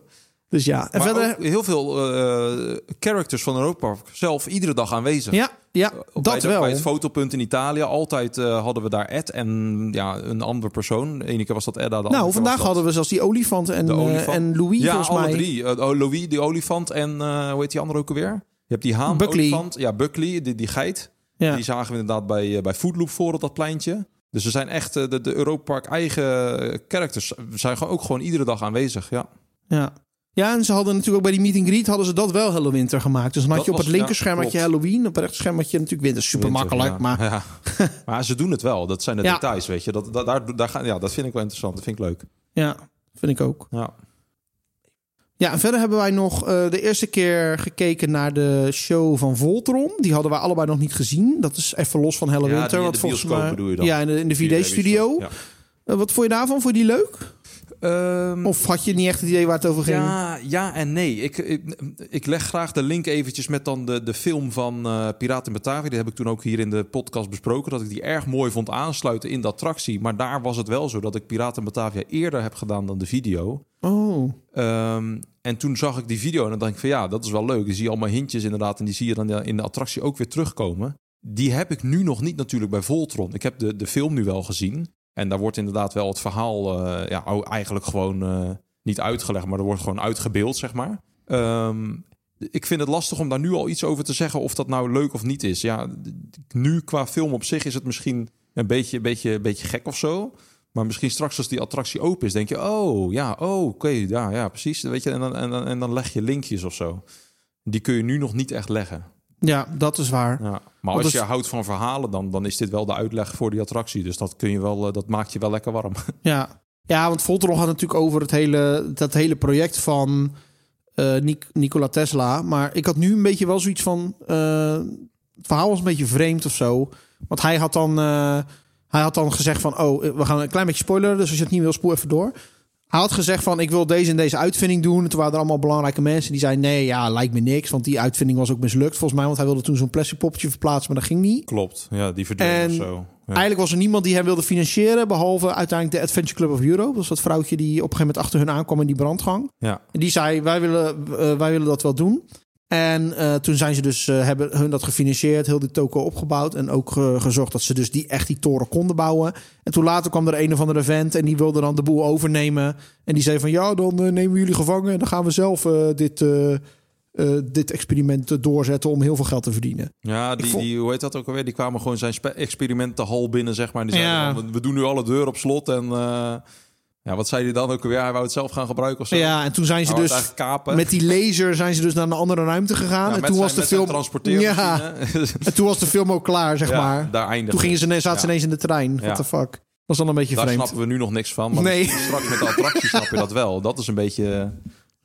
Dus ja, en
Maar
verder...
heel veel eh, characters van Europa Park zelf iedere dag aanwezig.
Ja, ja
Bij
dat
de-
wel.
Bij het fotopunt in Italië altijd eh, hadden we daar Ed en ja, een andere persoon. De ene keer was dat Edda, de
Nou, vandaag hadden we zelfs die olifant en, eh,
olifant.
en Louis
ja,
volgens
alle
mij.
drie. Eh, oh, Louis, die olifant en eh, hoe heet die andere ook alweer? Je hebt die haan,
Buckley.
olifant. Ja, Buckley, die, die geit.
Ja.
Die zagen we inderdaad bij, eh, bij Foodloop voor op dat pleintje. Dus er zijn echt eh, de, de Europa Park eigen characters. zijn gewoon ook gewoon iedere dag aanwezig. Ja.
Ja. Ja, en ze hadden natuurlijk ook bij die meet and greet hadden ze dat wel Hello Winter gemaakt. Dus dan had
Dat
je op
was-
het linkerscherm
ja,
had je. Halloween, op het rechterscherm had je natuurlijk winter. Super makkelijk, maar
Ja. maar ze doen het wel. Dat zijn de details, weet je. Dat, dat, daar, daar gaan, ja, dat vind ik wel interessant. Dat vind ik leuk.
ja, vind ik ook.
Ja.
Ja, en verder hebben wij nog eh, de eerste keer gekeken naar de show van Voltron. Die hadden wij allebei nog niet gezien. Dat is even los van Hello
Ja, die in
wat
de
volgens
bioscoop
mij,
bedoel je dan?
Ja, in de, in de 4D-studio.
Ja.
wat vond je daarvan? Vond je die leuk?
Ehm,
Of had je niet echt het idee waar het over ging?
ja, ja en nee. Ik, ik, ik leg graag de link eventjes met dan de, de film van eh Piraten Batavia. Die heb ik toen ook hier in de podcast besproken. Dat ik die erg mooi vond aansluiten in de attractie. Maar daar was het wel zo dat ik Piraten Batavia eerder heb gedaan dan de video.
Oh,
Ehm, en toen zag ik die video en dan dacht ik van ja, dat is wel leuk. Dan zie je allemaal hintjes inderdaad en die zie je dan in de attractie ook weer terugkomen. Die heb ik nu nog niet natuurlijk bij Voltron. Ik heb de, de film nu wel gezien. En daar wordt inderdaad wel het verhaal eh, ja, eigenlijk gewoon eh, niet uitgelegd, maar er wordt gewoon uitgebeeld, zeg maar. Ehm, ik vind het lastig om daar nu al iets over te zeggen of dat nou leuk of niet is. Ja, nu qua film op zich is het misschien een beetje, beetje, beetje gek of zo. Maar misschien straks als die attractie open is, denk je... oh, ja, oh, oké, ja, ja, precies. Weet je, en, dan, en, dan, en dan leg je linkjes of zo. Die kun je nu nog niet echt leggen.
Ja, dat is waar.
Ja. Maar als je houdt van verhalen, dan, dan is dit wel de uitleg voor die attractie. Dus dat, kun je wel, eh, dat maakt je wel lekker warm.
Ja, ja want Voltron gaat natuurlijk over het hele, dat hele project van Nik- Nikola Tesla. Maar ik had nu een beetje wel zoiets van... eh, het verhaal was een beetje vreemd of zo. Want hij had dan, hij had dan gezegd van... Oh, we gaan een klein beetje spoileren. Dus als je het niet wil, spoel even door. Hij had gezegd van, ik wil deze en deze uitvinding doen. En toen waren er allemaal belangrijke mensen die zeiden... Nee, ja, lijkt me niks. Want die uitvinding was ook mislukt volgens mij. Want hij wilde toen zo'n plastic poppetje verplaatsen, maar dat ging niet.
Klopt, ja, die verdween
En
of zo. Ja.
Eigenlijk was er niemand die hem wilde financieren, behalve uiteindelijk de Adventure Club of Europe. Dat was dat vrouwtje die op een gegeven moment achter hun aankwam in die brandgang.
ja.
En die zei, wij willen, eh, wij willen dat wel doen. En eh, toen zijn ze dus, eh, hebben hun dat gefinancierd, heel die toko opgebouwd. En ook eh, gezorgd dat ze dus die, echt die toren konden bouwen. En toen later kwam er een of andere vent en die wilde dan de boel overnemen. En die zei van, ja, dan nemen we jullie gevangen en dan gaan we zelf eh, dit, eh, eh, dit experiment doorzetten om heel veel geld te verdienen.
Ja, die,
vond-
die, hoe heet dat ook alweer? Die kwamen gewoon zijn experimentenhal binnen, zeg maar. En die zeiden
Ja.
van, we- doen nu alle deuren op slot. En eh, ja, wat zei hij dan ook alweer? Hij wou het zelf gaan gebruiken of zo?
Ja, en toen zijn ze dus...
kapen.
Met die laser zijn ze dus naar een andere ruimte gegaan.
Ja,
en toen
zijn-
was de film. Ja, en toen was de film ook klaar, zeg
Ja,
maar.
daar eindigde
Toen gingen ze, zaten ze ineens in de trein. What the fuck? Dat was dan een beetje
Daar
vreemd.
snappen we nu nog niks van. Maar
Nee.
straks met de attractie snap je dat wel. Dat is een beetje...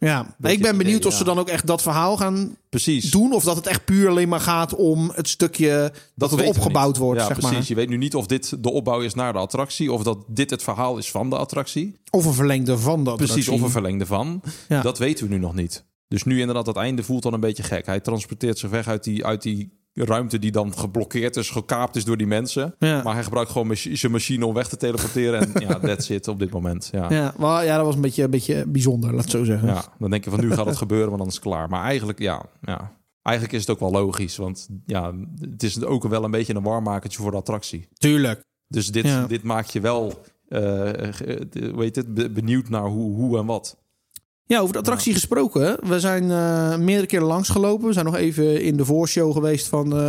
Ja,
Beetje
ik ben
het
benieuwd
idee,
of ze dan ook echt dat verhaal gaan
Precies.
doen. Of dat het echt puur alleen maar gaat om het stukje dat, het
weten we
opgebouwd wordt,
Ja,
zeg
precies.
maar.
Je weet nu niet of dit de opbouw is naar de attractie... of dat dit het verhaal is van de attractie.
Of een verlengde van dat.
Precies, of een verlengde van.
Ja.
Dat weten we nu nog niet. Dus nu inderdaad, het einde voelt dan een beetje gek. Hij transporteert zich weg uit die, uit die ruimte die dan geblokkeerd is, gekaapt is door die mensen.
Ja.
Maar hij gebruikt gewoon zijn machine om weg te teleporteren. En ja, that's it op dit moment. Ja.
Ja, maar ja, dat was een beetje, een beetje bijzonder, laat het zo zeggen.
Ja, dan denk je van nu gaat het gebeuren, want dan is het klaar. Maar eigenlijk, ja, ja, eigenlijk is het ook wel logisch. Want ja, het is ook wel een beetje een warmmakertje voor de attractie.
Tuurlijk.
Dus dit,
Ja.
dit maakt je wel, eh, weet het, be- benieuwd naar hoe, hoe en wat.
Ja, over de attractie gesproken. We zijn eh, meerdere keren langsgelopen. We zijn nog even in de voorshow geweest van eh,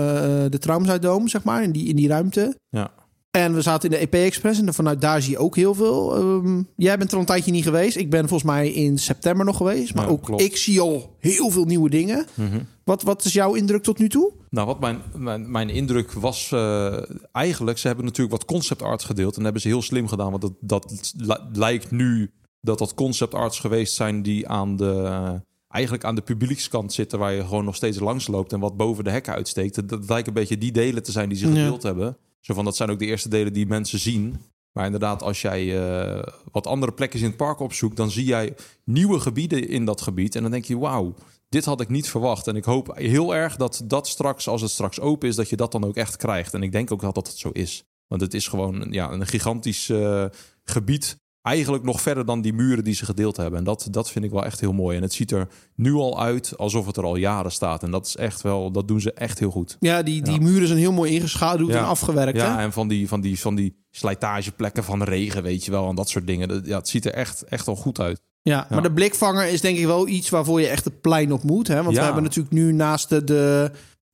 de Traumzuitdoom, zeg maar, in die, in die ruimte.
Ja.
En we zaten in de EP Express en vanuit daar zie je ook heel veel. Ehm, jij bent er al een tijdje niet geweest. Ik ben volgens mij in september nog geweest. Maar
Ja,
ook
klopt.
ik zie al heel veel nieuwe dingen. Wat, wat is jouw indruk tot nu toe?
Nou, wat mijn, mijn, mijn indruk was eigenlijk, ze hebben natuurlijk wat concept art gedeeld. En dat hebben ze heel slim gedaan, want dat, dat li- lijkt nu dat dat concept arts geweest zijn die aan de, eigenlijk aan de publiekskant zitten, waar je gewoon nog steeds langs loopt en wat boven de hekken uitsteekt. Dat, lijkt een beetje die delen te zijn die ze
Ja.
gedeeld hebben. Zo van, dat zijn ook de eerste delen die mensen zien. Maar inderdaad, als jij eh, wat andere plekjes in het park opzoekt, dan zie jij nieuwe gebieden in dat gebied. En dan denk je, wauw, dit had ik niet verwacht. En ik hoop heel erg dat dat straks, als het straks open is, dat je dat dan ook echt krijgt. En ik denk ook dat dat het zo is. Want het is gewoon ja, een gigantisch eh, gebied. Eigenlijk nog verder dan die muren die ze gedeeld hebben. En dat, dat vind ik wel echt heel mooi. En het ziet er nu al uit alsof het er al jaren staat. En dat is echt wel, dat doen ze echt heel goed.
Ja, die, die
Ja.
muren zijn heel mooi ingeschaduwd
Ja.
en afgewerkt.
Ja,
hè?
en van die, van die, van die slijtageplekken van regen, weet je wel. En dat soort dingen. Dat, ja, het ziet er echt, echt al goed uit.
Ja, maar de blikvanger is denk ik wel iets waarvoor je echt het plein op moet. Hè? Want we
Ja.
hebben natuurlijk nu naast de, de,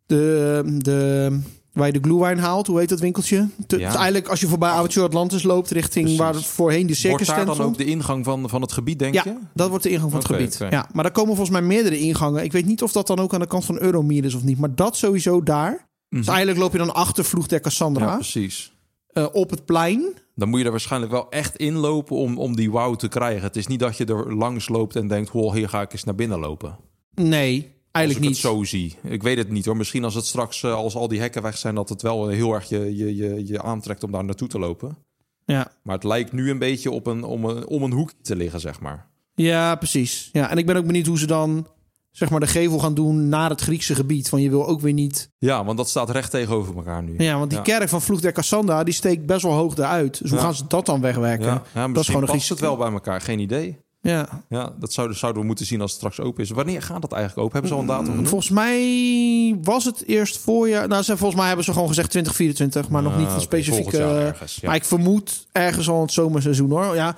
de, de waar je de glühwein haalt, hoe heet dat winkeltje? Te-
Ja.
dus eigenlijk als je voorbij Avontuur Atlantis loopt richting
Precies.
waar het voorheen de circus
Wordt daar dan
stond.
ook de ingang van, van het gebied, denk
Ja,
je?
dat wordt de ingang van het gebied. Ja, maar daar komen volgens mij meerdere ingangen. Ik weet niet of dat dan ook aan de kant van Euromir is of niet. Maar dat sowieso daar. Dus eigenlijk loop je dan achter Vloeg der Cassandra
Mhm. Ja, precies.
eh, op het plein.
Dan moet je er waarschijnlijk wel echt inlopen om, om die wow te krijgen. Het is niet dat je er langs loopt en denkt... Wow, hier ga ik eens naar binnen lopen.
Nee, eigenlijk niet.
zo zie. Ik weet het niet hoor. Misschien als het straks, eh, als al die hekken weg zijn... dat het wel heel erg je, je, je, je aantrekt om daar naartoe te lopen.
Ja.
Maar het lijkt nu een beetje op een, om, een, om een hoek te liggen, zeg maar.
Ja, precies. Ja, en ik ben ook benieuwd hoe ze dan zeg maar de gevel gaan doen naar het Griekse gebied. Want je wil ook weer niet.
Ja, want dat staat recht tegenover elkaar nu.
Ja, want die
Ja.
kerk van Vloeg der Cassandra die steekt best wel hoog eruit. Dus hoe
Ja.
gaan ze dat dan wegwerken?
Ja, ja
dat is gewoon een Griekse
het wel bij elkaar. Geen idee.
Ja.
Ja, dat zouden, zouden we moeten zien als het straks open is. Wanneer gaat dat eigenlijk open? Hebben ze al een datum genoemd?
Volgens mij was het eerst voorjaar. Nou, ze, volgens mij hebben ze gewoon gezegd 2024, maar nog niet een specifieke.
ergens, ja.
Maar ik vermoed ergens al het zomerseizoen hoor. Ja,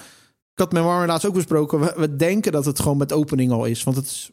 ik had met Marmer laatst ook besproken. We, we denken dat het gewoon met opening al is. Want het is,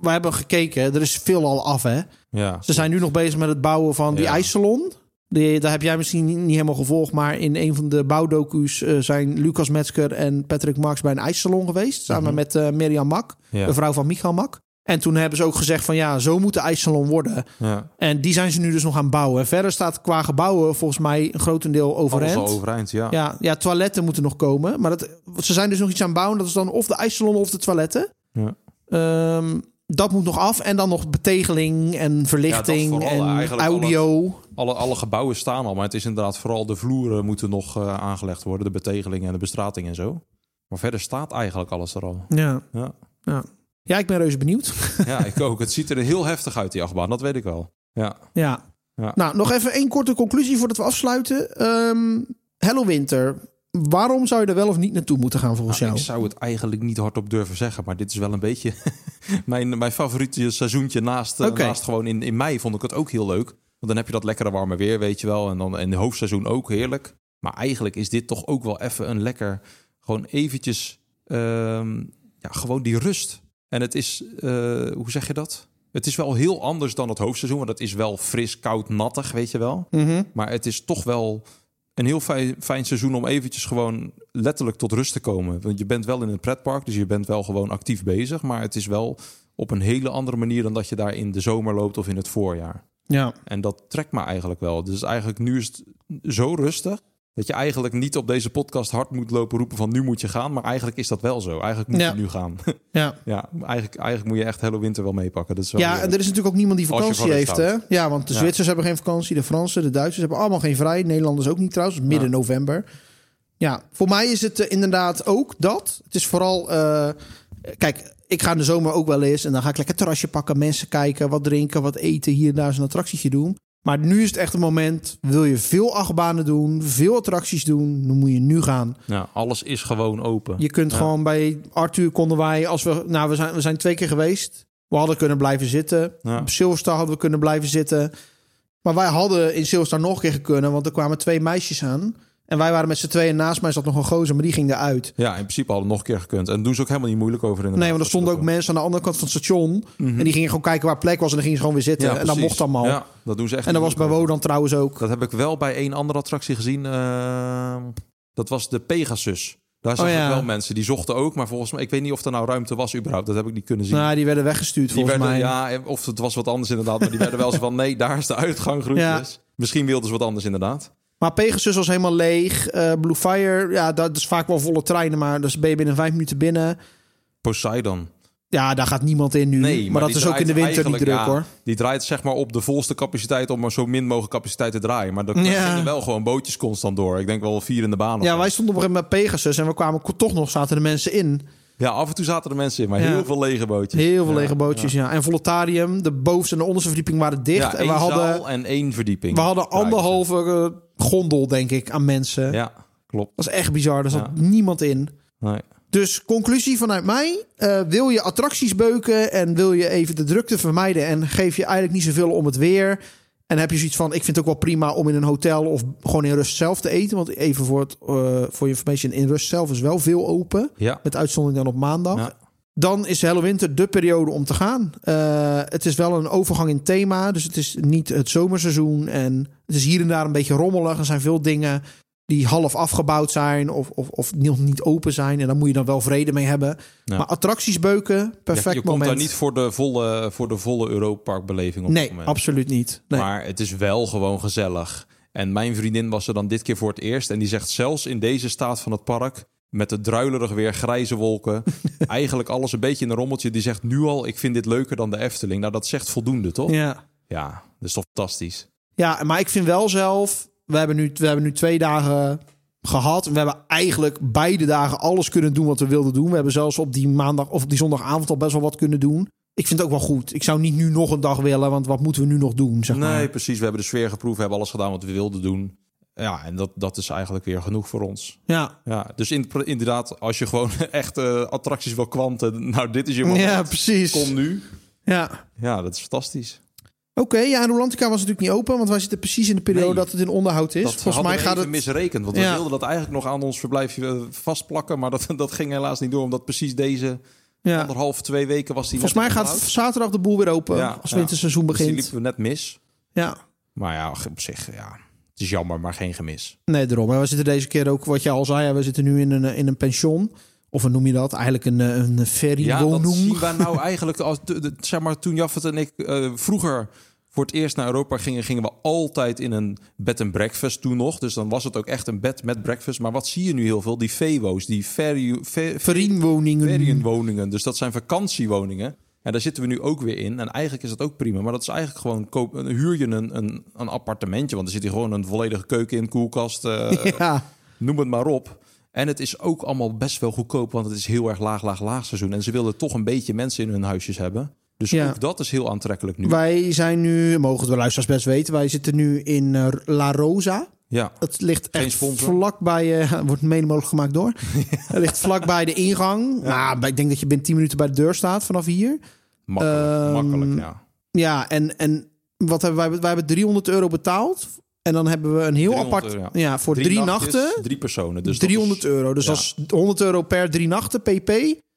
we hebben gekeken, er is veel al af hè.
Ja,
Ze zijn nu nog bezig met het bouwen van die
Ja.
ijssalon. Die, daar heb jij misschien niet helemaal gevolgd, maar in een van de bouwdocu's eh, zijn Lucas Metzger en Patrick Max bij een ijssalon geweest. Samen
Mhm.
met eh Mirjam Mak,
ja,
de vrouw van Michael Mak. En toen hebben ze ook gezegd van ja, zo moet de ijssalon worden.
ja.
En die zijn ze nu dus nog aan het bouwen. Verder staat qua gebouwen volgens mij een grotendeel
Alles
overeind.
al overeind, ja.
Ja, ja, toiletten moeten nog komen. Maar dat, ze zijn dus nog iets aan het bouwen. Dat is dan of de ijssalon of de toiletten.
Ja.
Ehm, dat moet nog af. En dan nog betegeling en verlichting
Ja,
en audio.
Alle, alle gebouwen staan al, maar het is inderdaad vooral de vloeren moeten nog eh, aangelegd worden. De betegeling en de bestrating en zo. Maar verder staat eigenlijk alles er al.
Ja.
Ja,
Ja. ja, ik ben reuze benieuwd.
ja ik ook. Het ziet er heel heftig uit, die achtbaan. Dat weet ik wel. Ja,
ja.
Ja.
Nou, nog even één korte conclusie voordat we afsluiten. Ehm Hello Winter. Waarom zou je er wel of niet naartoe moeten gaan volgens
Nou,
jou?
ik zou het eigenlijk niet hardop durven zeggen, maar dit is wel een beetje mijn, mijn favoriete seizoentje naast, eh, naast gewoon in, in mei vond ik het ook heel leuk. Want dan heb je dat lekkere warme weer, weet je wel. En dan in het hoofdseizoen ook heerlijk. Maar eigenlijk is dit toch ook wel even een lekker, gewoon eventjes, ehm, ja, gewoon die rust. En het is, eh, hoe zeg je dat? Het is wel heel anders dan het hoofdseizoen, want het is wel fris, koud, nattig, weet je wel.
Mhm.
Maar het is toch wel een heel fijn, fijn seizoen om eventjes gewoon letterlijk tot rust te komen. Want je bent wel in een pretpark, dus je bent wel gewoon actief bezig. Maar het is wel op een hele andere manier dan dat je daar in de zomer loopt of in het voorjaar.
Ja.
En dat trekt me eigenlijk wel. Dus eigenlijk nu is het zo rustig. Dat je eigenlijk niet op deze podcast hard moet lopen roepen van nu moet je gaan. Maar eigenlijk is dat wel zo. Eigenlijk moet
Ja.
je nu gaan.
Ja.
ja, eigenlijk, eigenlijk moet je echt hele winter wel meepakken. Dat is wel
Ja, en er is natuurlijk ook niemand die vakantie heeft. Hè? Ja, want de
Ja.
Zwitsers hebben geen vakantie, de Fransen, de Duitsers hebben allemaal geen vrij. Nederlanders ook niet trouwens, midden
Ja.
november. Ja, voor mij is het eh, inderdaad ook dat. Het is vooral, eh, Kijk, ik ga in de zomer ook wel eens en dan ga ik lekker terrasje pakken, mensen kijken, wat drinken, wat eten, hier en daar zo'n attractietje doen. Maar nu is het echt een moment, wil je veel achtbanen doen, veel attracties doen, dan moet je nu gaan.
Ja, alles is gewoon open.
Je kunt
Ja.
gewoon bij Arthur konden wij, als we, nou we zijn, we zijn twee keer geweest. We hadden kunnen blijven zitten.
Ja.
Op Silverstar hadden we kunnen blijven zitten. Maar wij hadden in Silverstar nog een keer kunnen, want er kwamen twee meisjes aan. En wij waren met z'n tweeën. Naast mij zat nog een gozer, maar die ging eruit.
Ja, in principe hadden we nog een keer gekund. En daar doen ze ook helemaal niet moeilijk over inderdaad.
Nee, want er stonden ook mensen aan de andere kant van het station. En die gingen gewoon kijken waar plek was. En dan gingen ze gewoon weer zitten.
Mhm. Ja,
en dat
precies.
mocht allemaal.
Ja, dat doen ze echt
en dat was bij Wodan trouwens ook.
Dat heb ik wel bij één andere attractie gezien. eh, dat was de Pegasus. Daar zag
Oh, ja.
ik wel mensen die zochten ook. Maar volgens mij, ik weet niet of er nou ruimte was überhaupt. Dat heb ik niet kunnen zien.
Nou, die werden weggestuurd
die
volgens
werden,
mij.
ja, of het was wat anders inderdaad. Maar die werden wel zo van, nee, daar is de uitgang, groetjes. Misschien wilden ze wat anders inderdaad.
Maar Pegasus was helemaal leeg. Eh, Blue Fire, ja, dat is vaak wel volle treinen. Maar dus ben je binnen vijf minuten binnen.
Poseidon.
Ja, daar gaat niemand in nu.
Nee,
maar, dat is ook in de winter niet druk hoor.
Die draait zeg maar op de volste capaciteit om maar zo min mogelijk capaciteit te draaien. Maar er
Ja.
gingen wel gewoon bootjes constant door. Ik denk wel vier in de baan.
Ja, wij stonden op een gegeven moment met Pegasus. En we kwamen toch nog, zaten de mensen in.
Ja, af en toe zaten er mensen in, maar heel veel lege bootjes.
Heel veel lege bootjes, ja. En Volotarium, de bovenste en de onderste verdieping waren dicht. En we hadden,
en één verdieping.
we hadden anderhalve eh, gondel, denk ik, aan mensen.
Ja, klopt.
Dat is echt bizar. Er zat niemand in.
Nee.
Dus conclusie vanuit mij. eh, wil je attracties beuken en wil je even de drukte vermijden... en geef je eigenlijk niet zoveel om het weer... en heb je zoiets van, ik vind het ook wel prima om in een hotel... of gewoon in rust zelf te eten. Want even voor, het, eh, voor je information, in rust zelf is wel veel open.
Ja.
Met uitzondering dan op maandag.
Ja.
Dan is de hele winter de periode om te gaan. Eh, het is wel een overgang in thema. Dus het is niet het zomerseizoen. En het is hier en daar een beetje rommelig. Er zijn veel dingen die half afgebouwd zijn of, of, of nog niet open zijn. En daar moet je dan wel vrede mee hebben.
Ja.
Maar attracties beuken, perfect
je, je komt
moment.
daar niet voor de volle, voor de volle Europarkbeleving op dit
nee,
moment.
absoluut niet. Nee.
Maar het is wel gewoon gezellig. En mijn vriendin was er dan dit keer voor het eerst. En die zegt zelfs in deze staat van het park... met het druilerig weer, grijze wolken... eigenlijk alles een beetje in een rommeltje. Die zegt nu al, ik vind dit leuker dan de Efteling. Nou, dat zegt voldoende, toch? Ja,
ja.
dat is toch fantastisch.
ja, maar ik vind wel zelf... We hebben, nu, we hebben nu twee dagen gehad. We hebben eigenlijk beide dagen alles kunnen doen wat we wilden doen. We hebben zelfs op die maandag of op die zondagavond al best wel wat kunnen doen. Ik vind het ook wel goed. Ik zou niet nu nog een dag willen, want wat moeten we nu nog doen? Zeg maar.
Nee, precies. We hebben de sfeer geproefd. We hebben alles gedaan wat we wilden doen. Ja, en dat, dat is eigenlijk weer genoeg voor ons.
Ja.
Ja, dus in, inderdaad, als je gewoon echt attracties wil kwanten... nou, dit is je moment.
ja, precies.
Kom nu.
Ja.
Ja, dat is fantastisch.
Oké, ja, en Rolantica was natuurlijk niet open, want wij zitten precies in de periode
Nee.
dat het in onderhoud is. Volgens mij
we
gaat
even
het.
misrekend. Want
Ja.
we wilden dat eigenlijk nog aan ons verblijfje eh, vastplakken. Maar dat, dat ging helaas niet door. Omdat precies deze
Ja.
anderhalf, twee weken was die
Volgens mij gaat zaterdag de boel weer open
Ja,
als winterseizoen
Dus die
begint.
liepen we net mis.
Ja.
Maar ja, op zich, ja. Het is jammer, maar geen gemis.
Nee, daarom. En we zitten deze keer ook, wat je al zei, we zitten nu in een, in een pension. Of hoe noem je dat? Eigenlijk een, eh, een
Ja, dat zien wij nou eigenlijk... Als, de, de- zeg maar, toen Jaffet en ik eh, vroeger voor het eerst naar Europa gingen... gingen we altijd in een bed and breakfast toen nog. Dus dan was het ook echt een bed met breakfast. Maar wat zie je nu heel veel? Die VWO's, die
Ferienwoningen.
Ferienwoningen. Dus dat zijn vakantiewoningen. En daar zitten we nu ook weer in. En eigenlijk is dat ook prima. Maar dat is eigenlijk gewoon... Koop, huur je een, een, een appartementje. Want er zit hier gewoon een volledige keuken in, koelkast. eh,
Ja.
Noem het maar op. En het is ook allemaal best wel goedkoop. Want het is heel erg laag, laag, laag seizoen. En ze willen toch een beetje mensen in hun huisjes hebben. Dus
Ja.
ook dat is heel aantrekkelijk nu.
Wij zijn nu, mogen de luisteraars best weten, wij zitten nu in eh, La Rosa.
Ja,
Het ligt
Geen
echt
sponsor.
vlakbij, eh wordt mede mogelijk gemaakt door. Het ligt vlakbij de ingang. Nou, ik denk dat je binnen 10 minuten bij de deur staat vanaf hier.
makkelijk.
Ehm,
makkelijk, ja.
Ja, en, en wat hebben wij? Wij hebben 300 euro betaald. En dan hebben we een heel
300
apart...
euro,
ja. voor drie,
nachtjes,
nachten,
Drie personen. Dus dat
300
is-
euro. Dus
ja.
is 100 euro per drie nachten, pp.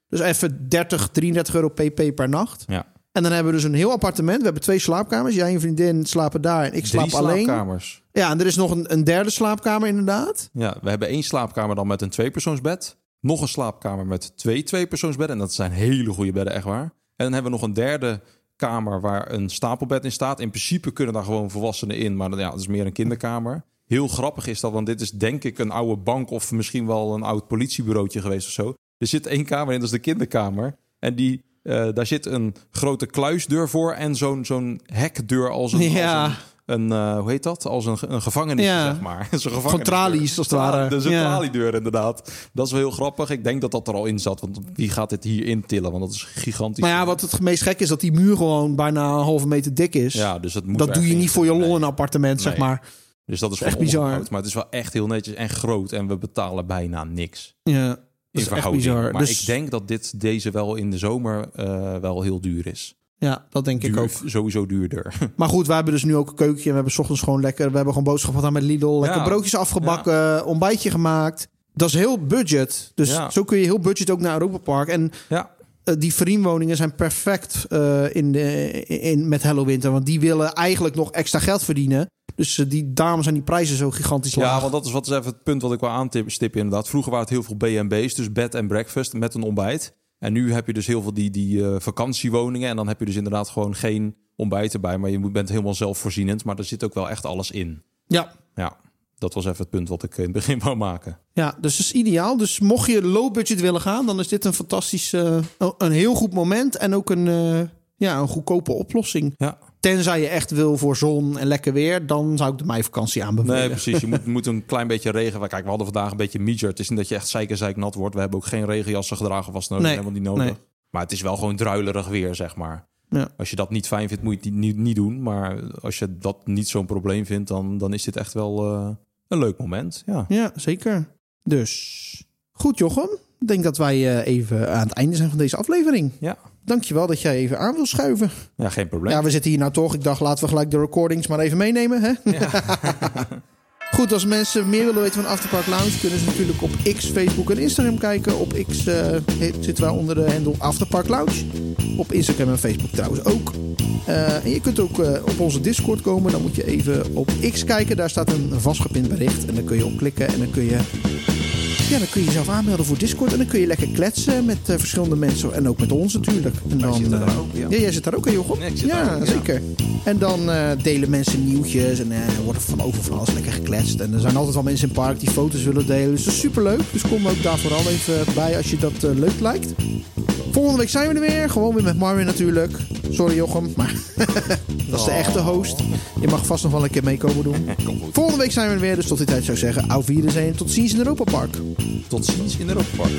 Dus even 30, 33 euro pp per nacht.
Ja.
En dan hebben we dus een heel appartement. We hebben twee slaapkamers. Jij en je vriendin slapen daar en ik slaap
Drie
alleen.
slaapkamers.
Ja, en er is nog een, een derde slaapkamer inderdaad.
Ja, we hebben één slaapkamer dan met een tweepersoonsbed. Nog een slaapkamer met twee tweepersoonsbedden. En dat zijn hele goede bedden, echt waar. En dan hebben we nog een derde kamer waar een stapelbed in staat. In principe kunnen daar gewoon volwassenen in, maar ja, dat is meer een kinderkamer. Heel grappig is dat, want dit is denk ik een oude bank of misschien wel een oud politiebureautje geweest of zo. Er zit één kamer in, dat is de kinderkamer. En die, eh, daar zit een grote kluisdeur voor en zo'n zo'n hekdeur als een,
Ja.
als, een, een eh, hoe heet dat? Als een, een gevangenis,
Ja.
zeg maar.
Van tralies, als het ware.
Dus een
Ja.
traliedeur, inderdaad. Dat is wel heel grappig. Ik denk dat dat er al in zat. Want wie gaat dit hier intillen? Want dat is gigantisch.
Maar ja, wat het meest gek is, dat die muur gewoon bijna een halve meter dik is.
Ja, dus dat moet
dat doe je
echt
niet voor je lol in een appartement, zeg maar.
Dus dat is
echt
gewoon
bizar.
ongebouwd. Maar het is wel echt heel netjes en groot. En we betalen bijna niks.
Ja, dat
In verhouding.
bizar.
Maar
Dus,
ik denk dat dit, deze wel in de zomer eh, wel heel duur is.
ja, dat denk ik ook.
Sowieso duurder.
Maar goed, wij hebben dus nu ook een keukentje. En we hebben 's ochtends gewoon lekker... We hebben gewoon boodschappen gedaan met Lidl. Lekker
Ja.
broodjes afgebakken, ontbijtje gemaakt. Dat is heel budget. Dus
Ja.
zo kun je heel budget ook naar Europa Park. En
ja,
eh, die vriendwoningen zijn perfect eh, in de, in, met Hello Winter. Want die willen eigenlijk nog extra geld verdienen. Dus eh, die, daarom zijn die prijzen zo gigantisch laag.
Ja, want dat is wat is even het punt wat ik wil aanstippen inderdaad. Vroeger waren het heel veel B&B's, dus bed and breakfast met een ontbijt. En nu heb je dus heel veel die, die eh, vakantiewoningen. En dan heb je dus inderdaad gewoon geen ontbijt erbij. Maar je bent helemaal zelfvoorzienend. Maar er zit ook wel echt alles in.
Ja,
Ja, dat was even het punt wat ik in het begin wou maken.
Ja, dus het is ideaal. Dus mocht je low budget willen gaan, dan is dit een fantastisch, eh, een heel goed moment en ook een, eh, ja, een goedkope oplossing.
Ja,
Tenzij je echt wil voor zon en lekker weer, dan zou ik de meivakantie aanbevelen.
nee, precies. Je moet, moet een klein beetje regen. Kijk, we hadden vandaag een beetje mietje. Het is niet dat je echt zeiken zeik nat wordt. We hebben ook geen regenjassen gedragen, was nodig.
Nee,
Helemaal niet nodig.
nee.
Maar het is wel gewoon druilerig weer, zeg maar.
Ja.
Als je dat niet fijn vindt, moet je het niet, niet doen. Maar als je dat niet zo'n probleem vindt, dan, dan is dit echt wel eh, een leuk moment. Ja.
Ja, zeker. Dus goed, Jochem. Ik denk dat wij eh, even aan het einde zijn van deze aflevering.
Ja.
Dankjewel dat jij even aan wil schuiven.
ja, geen probleem.
Ja, we zitten hier nou toch. Ik dacht, laten we gelijk de recordings maar even meenemen. Hè? Goed, als mensen meer willen weten van Afterpark Lounge... kunnen ze natuurlijk op X, Facebook en Instagram kijken. Op X eh, heet- zitten wij onder de handle Afterpark Lounge. Op Instagram en Facebook trouwens ook. Eh, en je kunt ook eh, op onze Discord komen. Dan moet je even op X kijken. Daar staat een vastgepind bericht. En dan kun je op klikken en dan kun je... Ja, dan kun je jezelf aanmelden voor Discord. En dan kun je lekker kletsen met eh, verschillende mensen. En ook met ons natuurlijk. En dan, eh,
daar ook, ja.
ja, jij zit daar ook, hè, Jochem?
Zit
ja,
daar ook, ja.
zeker. En dan delen mensen nieuwtjes en eh wordt er van over van alles lekker gekletst. En er zijn altijd wel mensen in het park die foto's willen delen. Dus dat is superleuk. Dus kom ook daar vooral even bij als je dat leuk lijkt. Volgende week zijn we er weer. Gewoon weer met Marvin natuurlijk. Sorry Jochem, maar dat is de echte host. Je mag vast nog wel een keer meekomen doen. Volgende week zijn we er weer. Dus tot die tijd zou ik zeggen, au vieren zijn. Tot ziens in Europa Park.
Tot ziens in Europa Park.